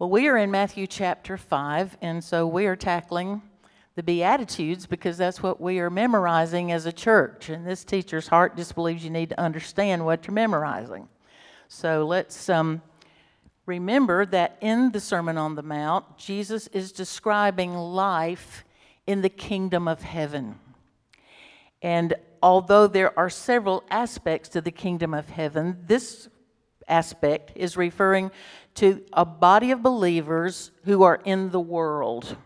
Well, we are in Matthew chapter 5, and so we are tackling the Beatitudes because that's what we are memorizing as a church. And this teacher's heart just believes you need to understand what you're memorizing. So let's um, remember that in the Sermon on the Mount, Jesus is describing life in the kingdom of heaven. And although there are several aspects to the kingdom of heaven, this aspect is referring to a body of believers who are in the world.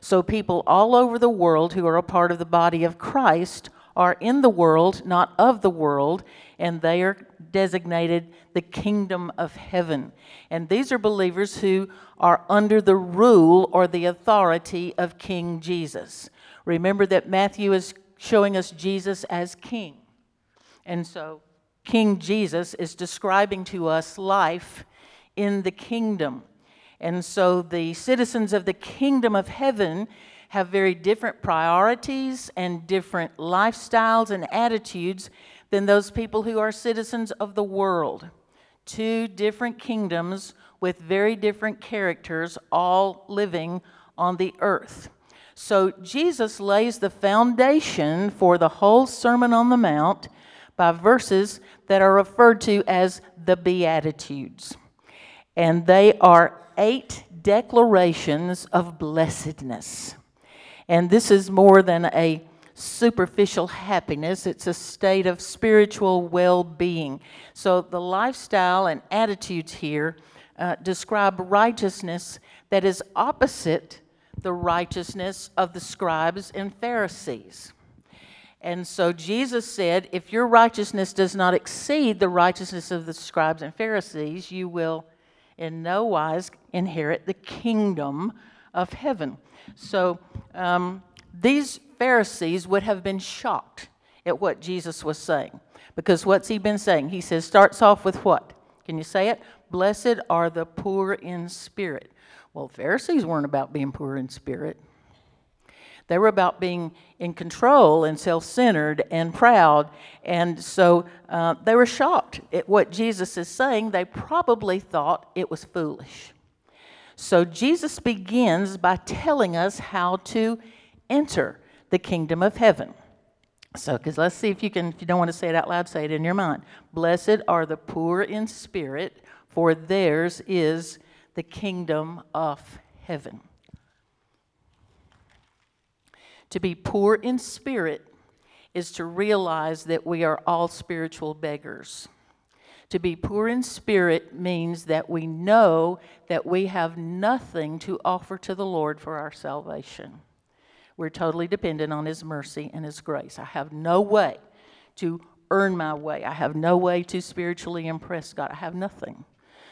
So, people all over the world who are a part of the body of Christ are in the world, not of the world, and they are designated the kingdom of heaven. And these are believers who are under the rule or the authority of King Jesus. Remember that Matthew is showing us Jesus as king. And so, King Jesus is describing to us life in the kingdom. And so the citizens of the kingdom of heaven have very different priorities and different lifestyles and attitudes than those people who are citizens of the world. Two different kingdoms with very different characters, all living on the earth. So Jesus lays the foundation for the whole Sermon on the Mount by verses that are referred to as the Beatitudes. And they are eight declarations of blessedness. And this is more than a superficial happiness, it's a state of spiritual well being. So the lifestyle and attitudes here uh, describe righteousness that is opposite the righteousness of the scribes and Pharisees. And so Jesus said, if your righteousness does not exceed the righteousness of the scribes and Pharisees, you will in no wise inherit the kingdom of heaven. So um, these Pharisees would have been shocked at what Jesus was saying. Because what's he been saying? He says, starts off with what? Can you say it? Blessed are the poor in spirit. Well, Pharisees weren't about being poor in spirit. They were about being in control and self centered and proud. And so uh, they were shocked at what Jesus is saying. They probably thought it was foolish. So Jesus begins by telling us how to enter the kingdom of heaven. So, because let's see if you can, if you don't want to say it out loud, say it in your mind. Blessed are the poor in spirit, for theirs is the kingdom of heaven. To be poor in spirit is to realize that we are all spiritual beggars. To be poor in spirit means that we know that we have nothing to offer to the Lord for our salvation. We're totally dependent on His mercy and His grace. I have no way to earn my way, I have no way to spiritually impress God. I have nothing.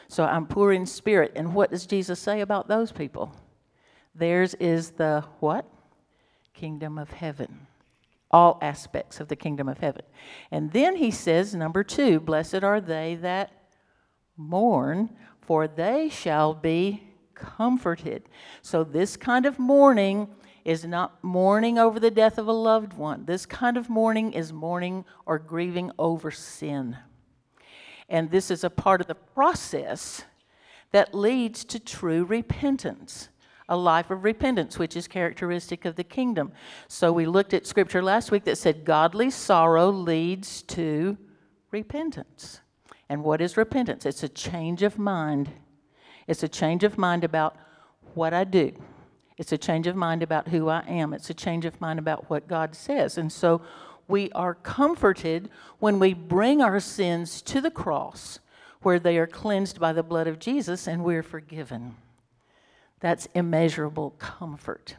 So I'm poor in spirit. And what does Jesus say about those people? Theirs is the what? Kingdom of heaven. All aspects of the kingdom of heaven. And then he says, number two, blessed are they that mourn, for they shall be comforted. So, this kind of mourning is not mourning over the death of a loved one. This kind of mourning is mourning or grieving over sin. And this is a part of the process that leads to true repentance a life of repentance, which is characteristic of the kingdom. So we looked at scripture last week that said godly sorrow leads to repentance. And what is repentance? It's a change of mind. It's a change of mind about what I do. It's a change of mind about who I am. It's a change of mind about what God says. And so we are comforted when we bring our sins to the cross where they are cleansed by the blood of Jesus and we're forgiven. That's immeasurable comfort.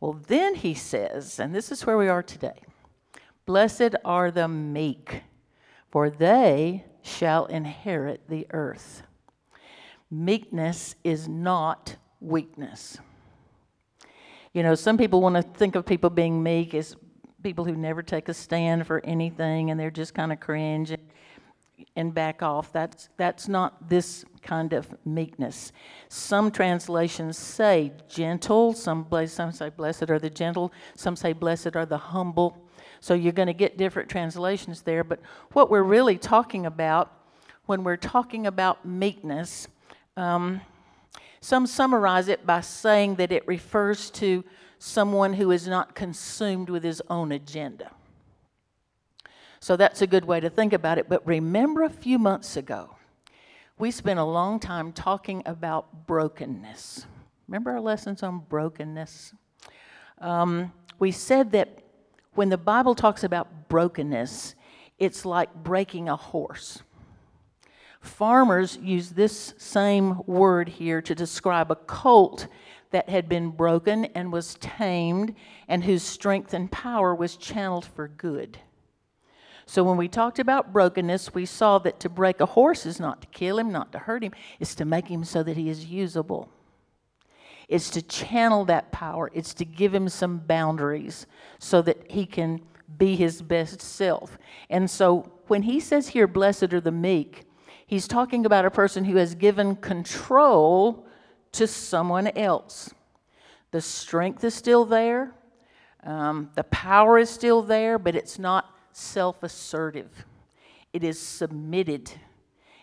Well, then he says, and this is where we are today Blessed are the meek, for they shall inherit the earth. Meekness is not weakness. You know, some people want to think of people being meek as people who never take a stand for anything and they're just kind of cringe and, and back off. That's, that's not this kind of meekness. Some translations say gentle, some, some say blessed are the gentle, some say blessed are the humble. So you're going to get different translations there. But what we're really talking about when we're talking about meekness, um, Some summarize it by saying that it refers to someone who is not consumed with his own agenda. So that's a good way to think about it. But remember a few months ago, we spent a long time talking about brokenness. Remember our lessons on brokenness? Um, we said that when the Bible talks about brokenness, it's like breaking a horse. Farmers use this same word here to describe a colt that had been broken and was tamed and whose strength and power was channeled for good. So when we talked about brokenness, we saw that to break a horse is not to kill him, not to hurt him, it's to make him so that he is usable. It's to channel that power, it's to give him some boundaries so that he can be his best self. And so when he says here, blessed are the meek, he's talking about a person who has given control to someone else. The strength is still there, um, the power is still there, but it's not self assertive. It is submitted.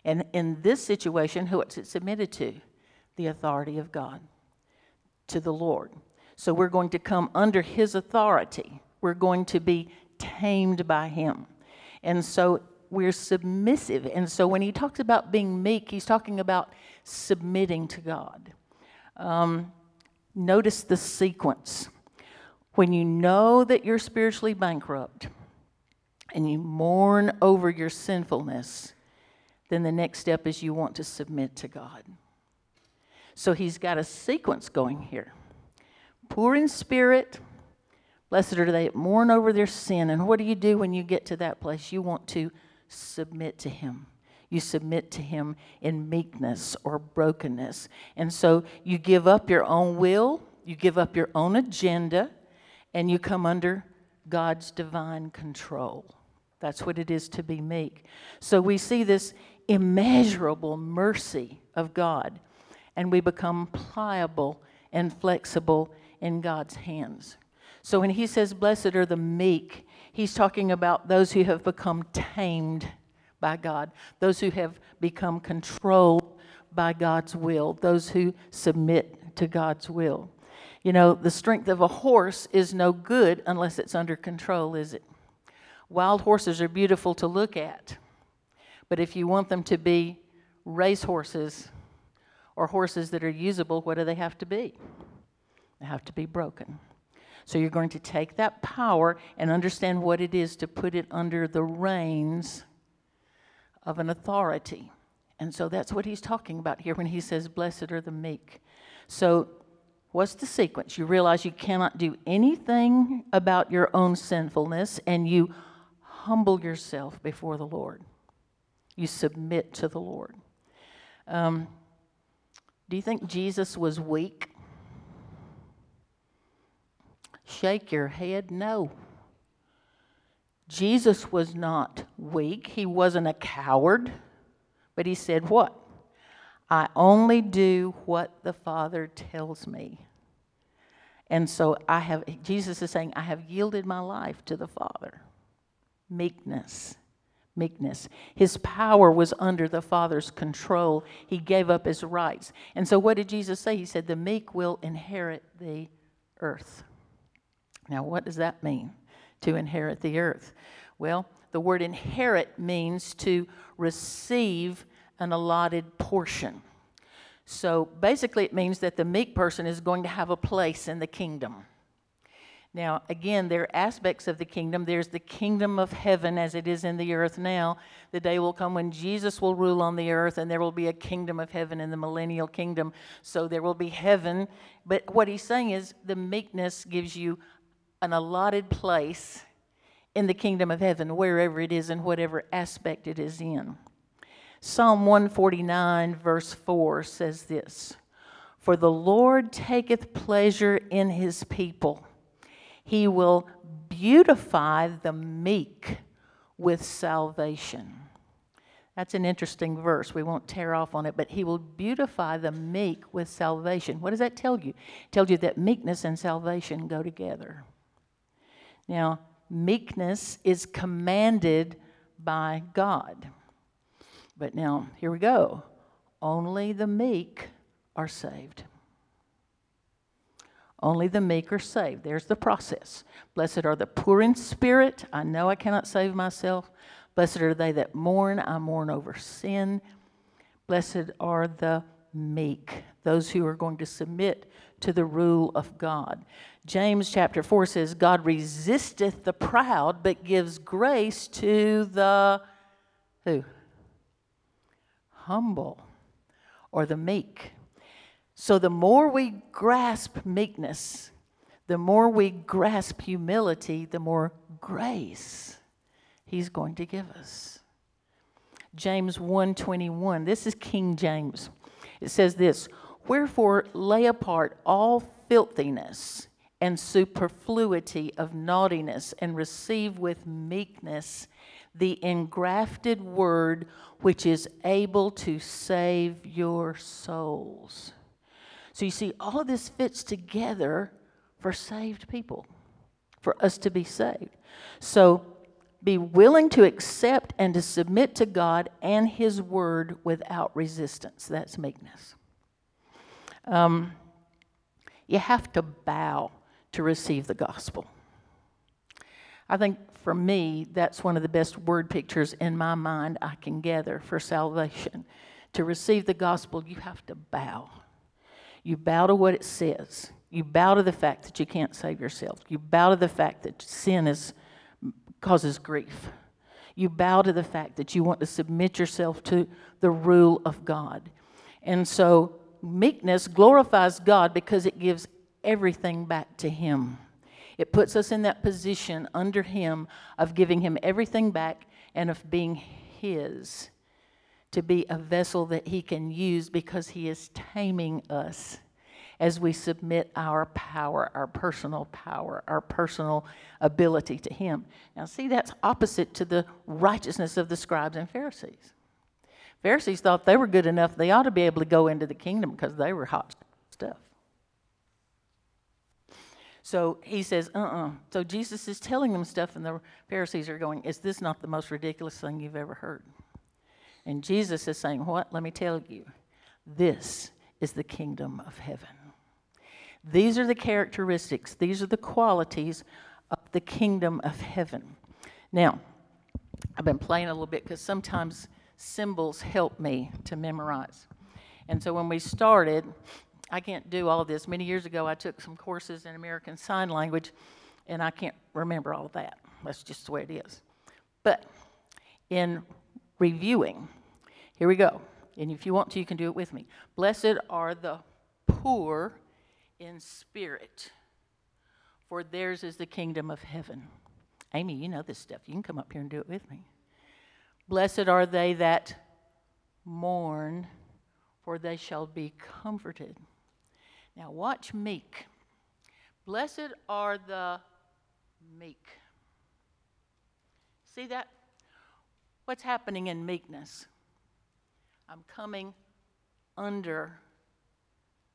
And in this situation, who is it submitted to? The authority of God, to the Lord. So we're going to come under His authority. We're going to be tamed by Him. And so we're submissive. And so when He talks about being meek, He's talking about submitting to God. Um, notice the sequence. When you know that you're spiritually bankrupt and you mourn over your sinfulness, then the next step is you want to submit to God. So he's got a sequence going here. Poor in spirit, blessed are they that mourn over their sin. And what do you do when you get to that place? You want to submit to him. You submit to Him in meekness or brokenness. And so you give up your own will, you give up your own agenda, and you come under God's divine control. That's what it is to be meek. So we see this immeasurable mercy of God, and we become pliable and flexible in God's hands. So when he says, Blessed are the meek, he's talking about those who have become tamed by God, those who have become controlled by God's will, those who submit to God's will. You know, the strength of a horse is no good unless it's under control, is it? Wild horses are beautiful to look at, but if you want them to be race horses or horses that are usable, what do they have to be? They have to be broken. So you're going to take that power and understand what it is to put it under the reins of an authority. And so that's what he's talking about here when he says, Blessed are the meek. So, what's the sequence? You realize you cannot do anything about your own sinfulness, and you humble yourself before the Lord. You submit to the Lord. Um, do you think Jesus was weak? Shake your head, no. Jesus was not weak, he wasn't a coward, but he said, What? I only do what the Father tells me. And so I have, Jesus is saying, I have yielded my life to the Father. Meekness. Meekness. His power was under the Father's control. He gave up his rights. And so what did Jesus say? He said, The meek will inherit the earth. Now, what does that mean? to inherit the earth? Well, the word inherit means to receive an allotted portion. So basically, it means that the meek person is going to have a place in the kingdom. Now, again, there are aspects of the kingdom. There's the kingdom of heaven as it is in the earth now. The day will come when Jesus will rule on the earth, and there will be a kingdom of heaven in the millennial kingdom. So there will be heaven. But what he's saying is the meekness gives you an allotted place in the kingdom of heaven, wherever it is and whatever aspect it is in. Psalm 149, verse 4 says this For the Lord taketh pleasure in his people, he will beautify the meek with salvation. That's an interesting verse. We won't tear off on it, but he will beautify the meek with salvation. What does that tell you? It tells you that meekness and salvation go together. Now, meekness is commanded by God. But now, here we go. Only the meek are saved. Only the meek are saved. There's the process. Blessed are the poor in spirit. I know I cannot save myself. Blessed are they that mourn. I mourn over sin. Blessed are the meek, those who are going to submit to the rule of God. James chapter 4 says, God resisteth the proud, but gives grace to the who? Humble or the meek. So the more we grasp meekness, the more we grasp humility, the more grace he's going to give us. James 1:21. This is King James. It says this, "Wherefore lay apart all filthiness and superfluity of naughtiness and receive with meekness the engrafted word which is able to save your souls." So you see all of this fits together for saved people, for us to be saved. So be willing to accept and to submit to God and His Word without resistance. That's meekness. Um, you have to bow to receive the gospel. I think for me, that's one of the best word pictures in my mind I can gather for salvation. To receive the gospel, you have to bow. You bow to what it says. You bow to the fact that you can't save yourself. You bow to the fact that sin is causes grief. You bow to the fact that you want to submit yourself to the rule of God. And so meekness glorifies God because it gives everything back to Him. It puts us in that position under Him of giving Him everything back and of being His, to be a vessel that He can use because He is taming us as we submit our power, our personal power, our personal ability to Him. Now, see, that's opposite to the righteousness of the scribes and Pharisees. Pharisees thought they were good enough, they ought to be able to go into the kingdom because they were hot stuff. So he says, uh uh-uh. uh So Jesus is telling them stuff, and the Pharisees are going, Is this not the most ridiculous thing you've ever heard? And Jesus is saying, What? Let me tell you. This is the kingdom of heaven. These are the characteristics, these are the qualities of the kingdom of heaven. Now, I've been playing a little bit because sometimes symbols help me to memorize. And so when we started, I can't do all this. Many years ago, I took some courses in American Sign Language, and I can't remember all of that. That's just the way it is. But in reviewing, here we go. And if you want to, you can do it with me. Blessed are the poor in spirit, for theirs is the kingdom of heaven. Amy, you know this stuff. You can come up here and do it with me. Blessed are they that mourn, for they shall be comforted. Now, watch meek. Blessed are the meek. See that? What's happening in meekness? I'm coming under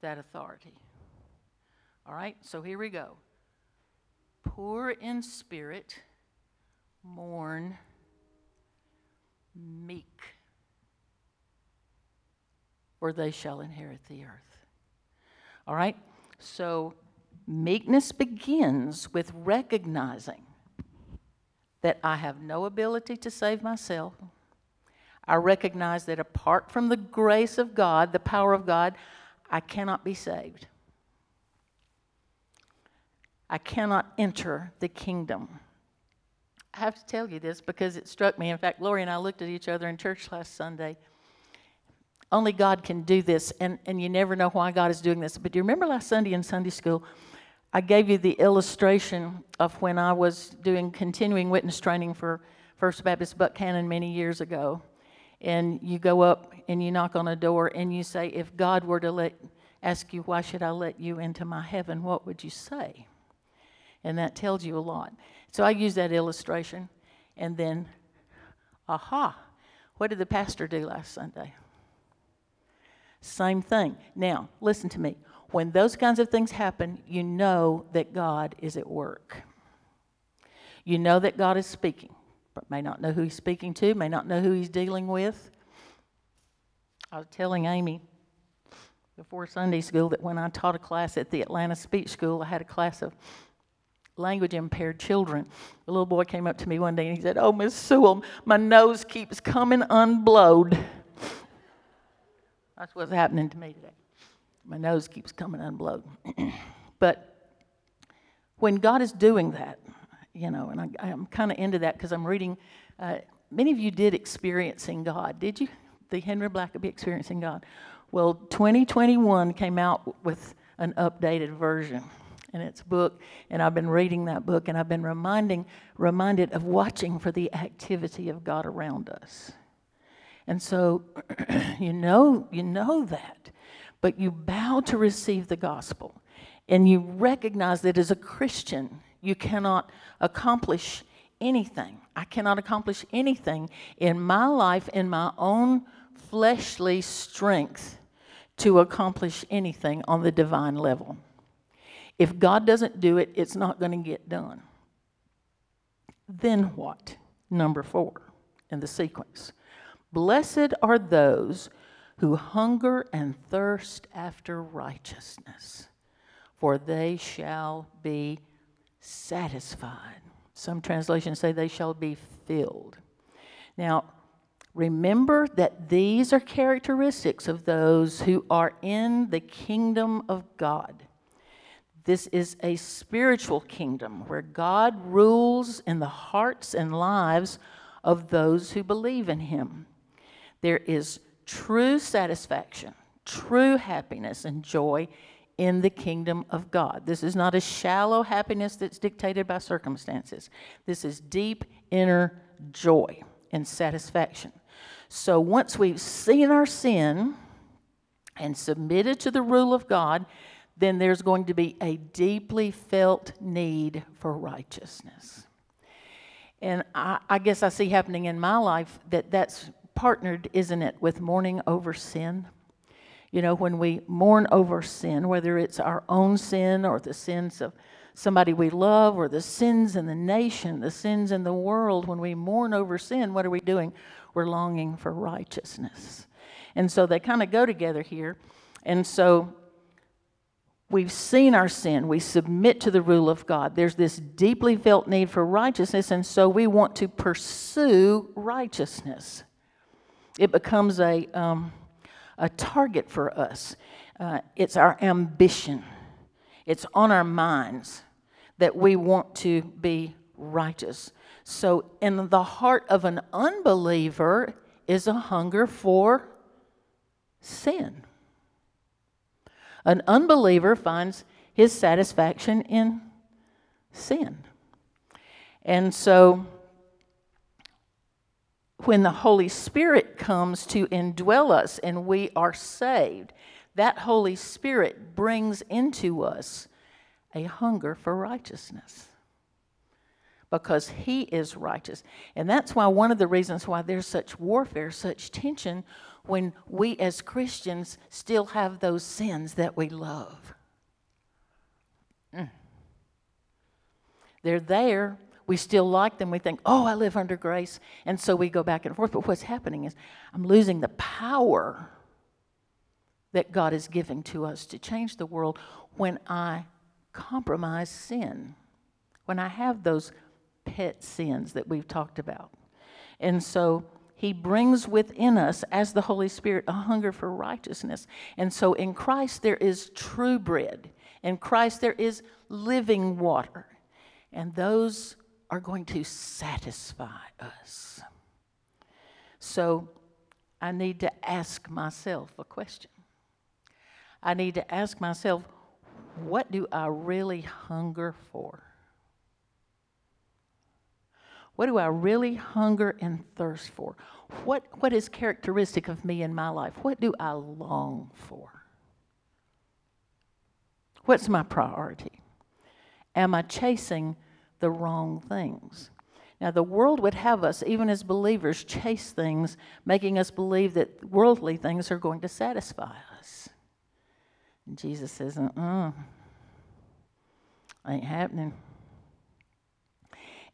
that authority. All right, so here we go. Poor in spirit, mourn, meek, for they shall inherit the earth. All right, so meekness begins with recognizing that I have no ability to save myself. I recognize that apart from the grace of God, the power of God, I cannot be saved. I cannot enter the kingdom. I have to tell you this because it struck me. In fact, Lori and I looked at each other in church last Sunday. Only God can do this, and, and you never know why God is doing this. But do you remember last Sunday in Sunday school? I gave you the illustration of when I was doing continuing witness training for First Baptist Buckhannon many years ago. And you go up and you knock on a door and you say, If God were to let, ask you, Why should I let you into my heaven? What would you say? and that tells you a lot. So I use that illustration, and then, aha, what did the pastor do last Sunday? Same thing. Now, listen to me. When those kinds of things happen, you know that God is at work. You know that God is speaking, but may not know who He's speaking to, may not know who He's dealing with. I was telling Amy, before Sunday school that when I taught a class at the Atlanta Speech School, I had a class of language impaired children. A little boy came up to me one day and he said, Oh, Miss Sewell, my nose keeps coming unblowed. That's what's happening to me today. My nose keeps coming unblowed. but when God is doing that, you know, and I, am kind of into that because I'm reading. Uh, many of you did experiencing God, did you? The Henry Blackaby experiencing God. Well, 2021 came out with an updated version and it's book and i've been reading that book and i've been reminding reminded of watching for the activity of god around us and so you know you know that but you bow to receive the gospel and you recognize that as a christian you cannot accomplish anything i cannot accomplish anything in my life in my own fleshly strength to accomplish anything on the divine level if God doesn't do it, it's not going to get done. Then what? Number four in the sequence. Blessed are those who hunger and thirst after righteousness, for they shall be satisfied. Some translations say they shall be filled. Now, remember that these are characteristics of those who are in the kingdom of God. This is a spiritual kingdom where God rules in the hearts and lives of those who believe in Him. There is true satisfaction, true happiness, and joy in the kingdom of God. This is not a shallow happiness that's dictated by circumstances. This is deep inner joy and satisfaction. So once we've seen our sin and submitted to the rule of God, then there's going to be a deeply felt need for righteousness. And I, I, guess I see happening in my life that that's partnered, isn't it, with mourning over sin? You know, when we mourn over sin, whether it's our own sin or the sins of somebody we love or the sins in the nation, the sins in the world, when we mourn over sin, what are we doing? We're longing for righteousness. And so they kind of go together here. And so We've seen our sin. We submit to the rule of God. There's this deeply felt need for righteousness, and so we want to pursue righteousness. It becomes a, um, a target for us. Uh, it's our ambition, it's on our minds that we want to be righteous. So, in the heart of an unbeliever is a hunger for sin. An unbeliever finds his satisfaction in sin. And so, when the Holy Spirit comes to indwell us and we are saved, that Holy Spirit brings into us a hunger for righteousness because He is righteous. And that's why one of the reasons why there's such warfare, such tension when we as Christians still have those sins that we love. Mm. They're there. We still like them. We think, oh, I live under grace. And so we go back and forth. But what's happening is I'm losing the power that God is giving to us to change the world when I compromise sin, when I have those pet sins that we've talked about. And so he brings within us, as the Holy Spirit, a hunger for righteousness. And so in Christ, there is true bread. In Christ, there is living water. And those are going to satisfy us. So I need to ask myself a question. I need to ask myself, what do I really hunger for? What do I really hunger and thirst for? What, what is characteristic of me in my life? What do I long for? What's my priority? Am I chasing the wrong things? Now, the world would have us, even as believers, chase things, making us believe that worldly things are going to satisfy us. And Jesus says, uh uh-uh. uh, ain't happening.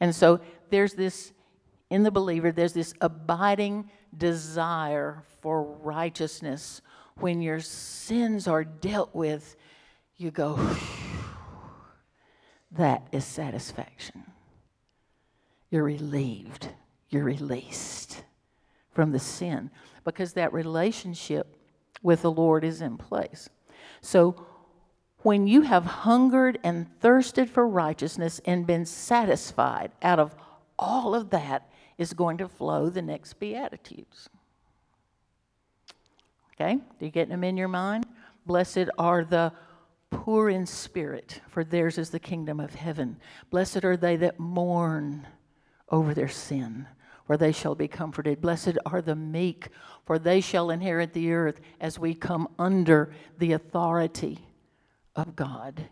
And so there's this, in the believer, there's this abiding desire for righteousness when your sins are dealt with, you go, that is satisfaction. You're relieved, you're released from the sin because that relationship with the Lord is in place. So, when you have hungered and thirsted for righteousness and been satisfied, out of all of that is going to flow the next Beatitudes. Okay? Do you getting them in your mind? Blessed are the poor in spirit, for theirs is the kingdom of heaven. Blessed are they that mourn over their sin, for they shall be comforted. Blessed are the meek, for they shall inherit the earth as we come under the authority of God.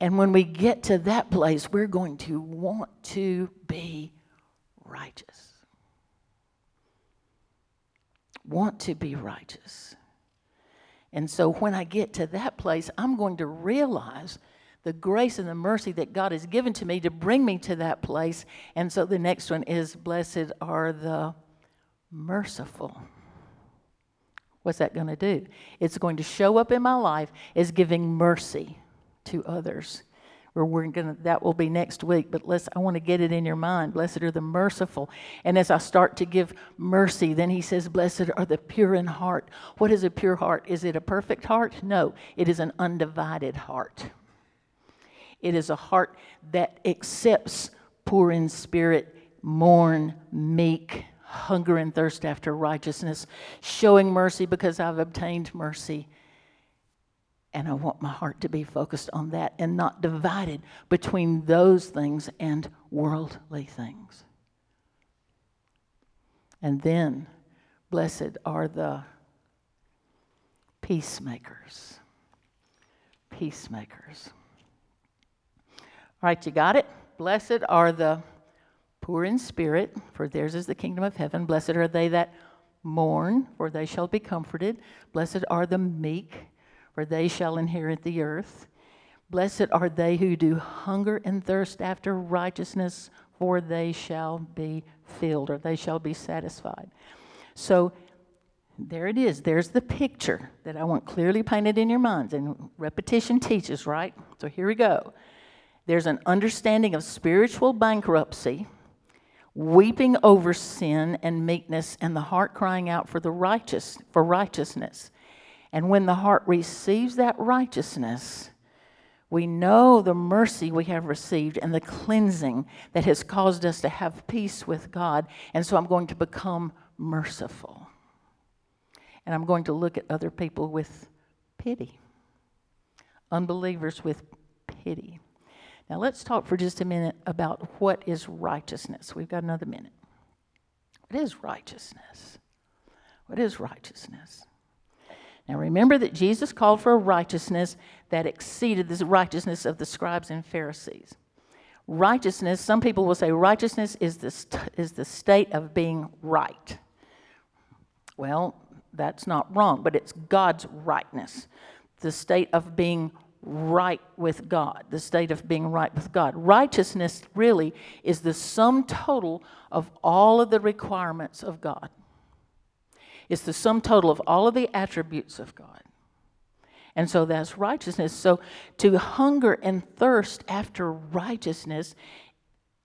And when we get to that place, we're going to want to be righteous. Want to be righteous. And so when I get to that place, I'm going to realize the grace and the mercy that God has given to me to bring me to that place. And so the next one is Blessed are the merciful. What's that going to do? It's going to show up in my life as giving mercy to others. Where we're going to, that will be next week, but let's, I want to get it in your mind. Blessed are the merciful. And as I start to give mercy, then he says, Blessed are the pure in heart. What is a pure heart? Is it a perfect heart? No, it is an undivided heart. It is a heart that accepts poor in spirit, mourn, meek, hunger and thirst after righteousness, showing mercy because I've obtained mercy. And I want my heart to be focused on that and not divided between those things and worldly things. And then, blessed are the peacemakers. Peacemakers. All right, you got it? Blessed are the poor in spirit, for theirs is the kingdom of heaven. Blessed are they that mourn, for they shall be comforted. Blessed are the meek, for they shall inherit the earth. Blessed are they who do hunger and thirst after righteousness, for they shall be filled, or they shall be satisfied. So there it is. There's the picture that I want clearly painted in your minds. And repetition teaches, right? So here we go. There's an understanding of spiritual bankruptcy weeping over sin and meekness, and the heart crying out for the righteous for righteousness. And when the heart receives that righteousness, we know the mercy we have received and the cleansing that has caused us to have peace with God. And so I'm going to become merciful. And I'm going to look at other people with pity, unbelievers with pity. Now, let's talk for just a minute about what is righteousness. We've got another minute. What is righteousness? What is righteousness? Now, remember that Jesus called for a righteousness that exceeded the righteousness of the scribes and Pharisees. Righteousness, some people will say righteousness is the, st- is the state of being right. Well, that's not wrong, but it's God's rightness, the state of being right with God, the state of being right with God. Righteousness really is the sum total of all of the requirements of God, it's the sum total of all of the attributes of God. And so that's righteousness. So to hunger and thirst after righteousness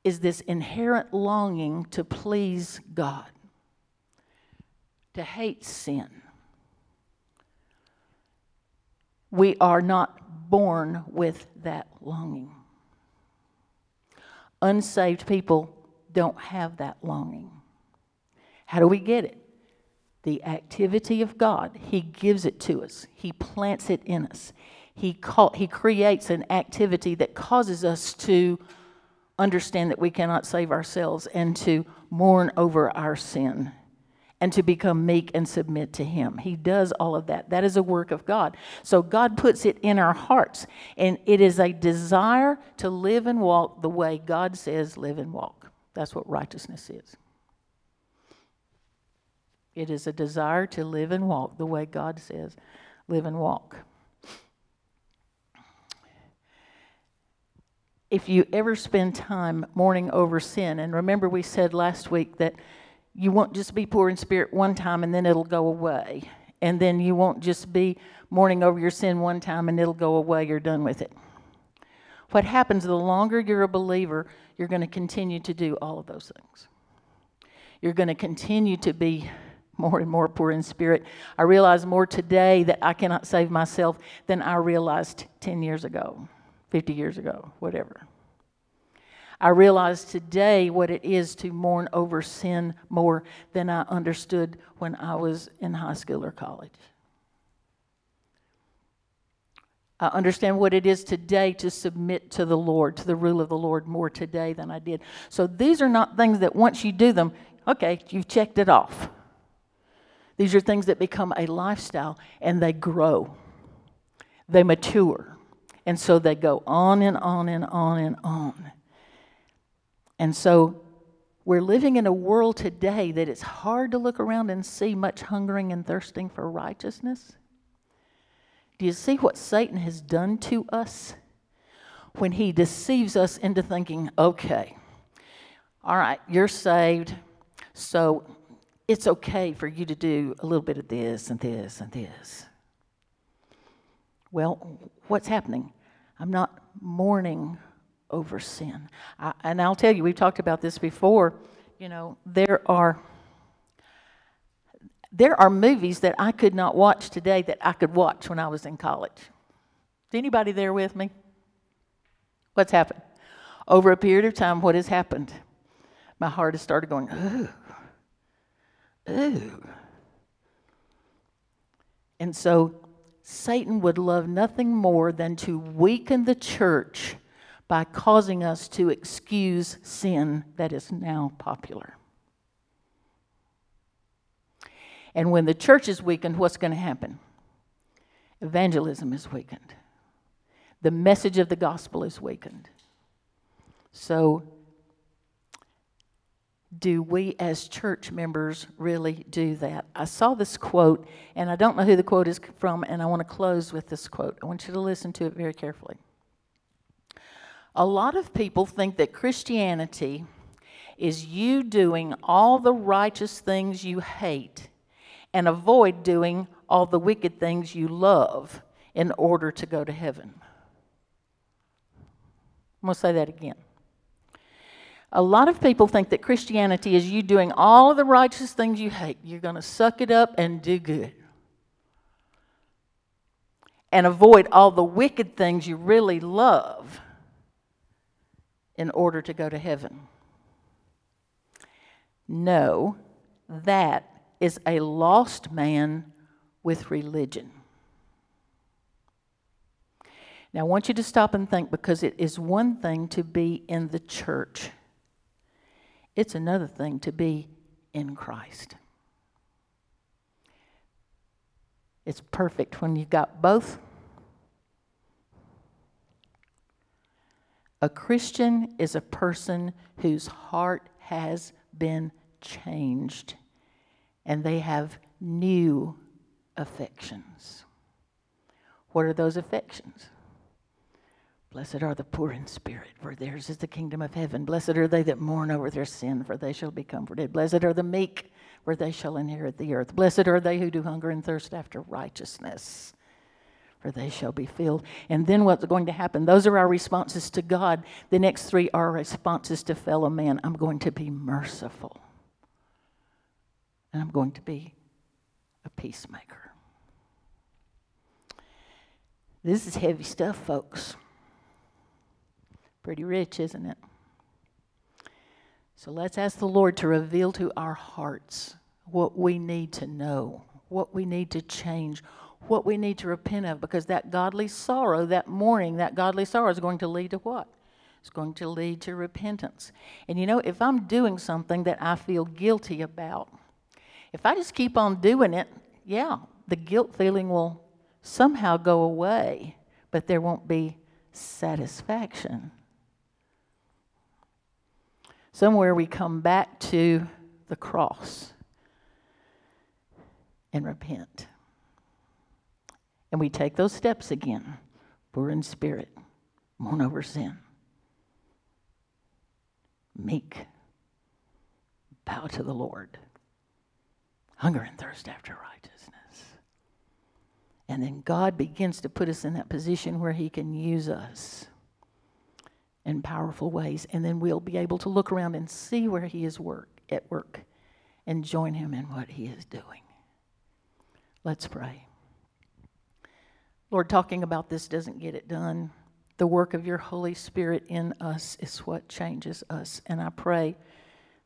is this inherent longing to please God, to hate sin. We are not born with that longing. Unsaved people don't have that longing. How do we get it? The activity of God. He gives it to us, He plants it in us. He, call, he creates an activity that causes us to understand that we cannot save ourselves and to mourn over our sin and to become meek and submit to Him. He does all of that. That is a work of God. So God puts it in our hearts, and it is a desire to live and walk the way God says live and walk. That's what righteousness is. It is a desire to live and walk the way God says live and walk. If you ever spend time mourning over sin, and remember we said last week that you won't just be poor in spirit one time and then it'll go away. And then you won't just be mourning over your sin one time and it'll go away, you're done with it. What happens the longer you're a believer, you're going to continue to do all of those things. You're going to continue to be more and more poor in spirit. I realize more today that I cannot save myself than I realized 10 years ago, 50 years ago, whatever. I realize today what it is to mourn over sin more than I understood when I was in high school or college. I understand what it is today to submit to the Lord, to the rule of the Lord more today than I did. So these are not things that once you do them, okay, you've checked it off. These are things that become a lifestyle and they grow, they mature. And so they go on and on and on and on. And so we're living in a world today that it's hard to look around and see much hungering and thirsting for righteousness. Do you see what Satan has done to us? When he deceives us into thinking, okay, all right, you're saved, so it's okay for you to do a little bit of this and this and this. Well, what's happening? I'm not mourning over sin. I, and I'll tell you, we've talked about this before. You know, there are there are movies that I could not watch today that I could watch when I was in college. Is anybody there with me? What's happened? Over a period of time, what has happened? My heart has started going, ooh, ooh. And so Satan would love nothing more than to weaken the church by causing us to excuse sin that is now popular. And when the church is weakened, what's going to happen? Evangelism is weakened. The message of the gospel is weakened. So, do we as church members really do that? I saw this quote, and I don't know who the quote is from, and I want to close with this quote. I want you to listen to it very carefully. A lot of people think that Christianity is you doing all the righteous things you hate and avoid doing all the wicked things you love in order to go to heaven. I'm going to say that again. A lot of people think that Christianity is you doing all of the righteous things you hate. You're going to suck it up and do good. And avoid all the wicked things you really love in order to go to heaven. No, that is a lost man with religion. Now, I want you to stop and think because it is one thing to be in the church, it's another thing to be in Christ. It's perfect when you've got both. A Christian is a person whose heart has been changed and they have new affections. What are those affections? Blessed are the poor in spirit, for theirs is the kingdom of heaven. Blessed are they that mourn over their sin, for they shall be comforted. Blessed are the meek, for they shall inherit the earth. Blessed are they who do hunger and thirst after righteousness, for they shall be filled. And then what's going to happen? Those are our responses to God. The next three are responses to fellow man. I'm going to be merciful and I'm going to be a peacemaker. This is heavy stuff, folks. Pretty rich, isn't it? So let's ask the Lord to reveal to our hearts what we need to know, what we need to change, what we need to repent of, because that godly sorrow, that mourning, that godly sorrow is going to lead to what? It's going to lead to repentance. And you know, if I'm doing something that I feel guilty about, if I just keep on doing it, yeah, the guilt feeling will somehow go away, but there won't be satisfaction. Somewhere we come back to the cross and repent. And we take those steps again. Poor in spirit, mourn over sin, meek, bow to the Lord hunger and thirst after righteousness. And then God begins to put us in that position where He can use us in powerful ways. And then we'll be able to look around and see where He is work, at work and join Him in what He is doing. Let's pray. Lord, talking about this doesn't get it done. The work of your Holy Spirit in us is what changes us. And I pray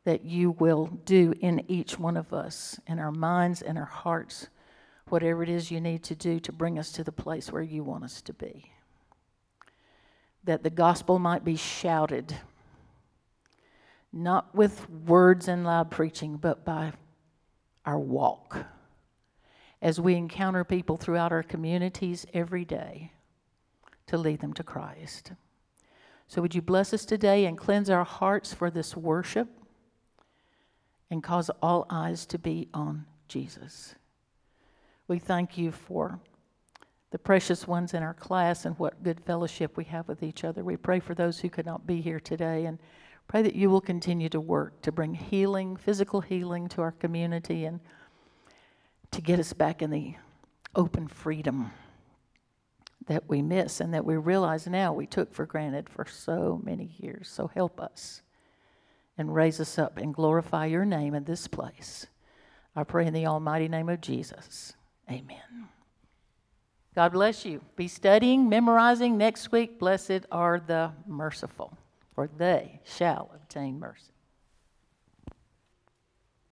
that you will do in each one of us, in our minds and our hearts, whatever it is you need to do to bring us to the place where you want us to be. That the gospel might be shouted, not with words and loud preaching, but by our walk. As we encounter people throughout our communities every day to lead them to Christ. So, would you bless us today and cleanse our hearts for this worship? and cause all eyes to be on Jesus. We thank you for the precious ones in our class and what good fellowship we have with each other. We pray for those who could not be here today and pray that you will continue to work to bring healing, physical healing to our community and to get us back in the open freedom that we miss and that we realize now we took for granted for so many years. So help us and raise us up and glorify your name in this place. I pray in the almighty name of Jesus. Amen. God bless you. Be studying, memorizing next week. Blessed are the merciful, for they shall obtain mercy.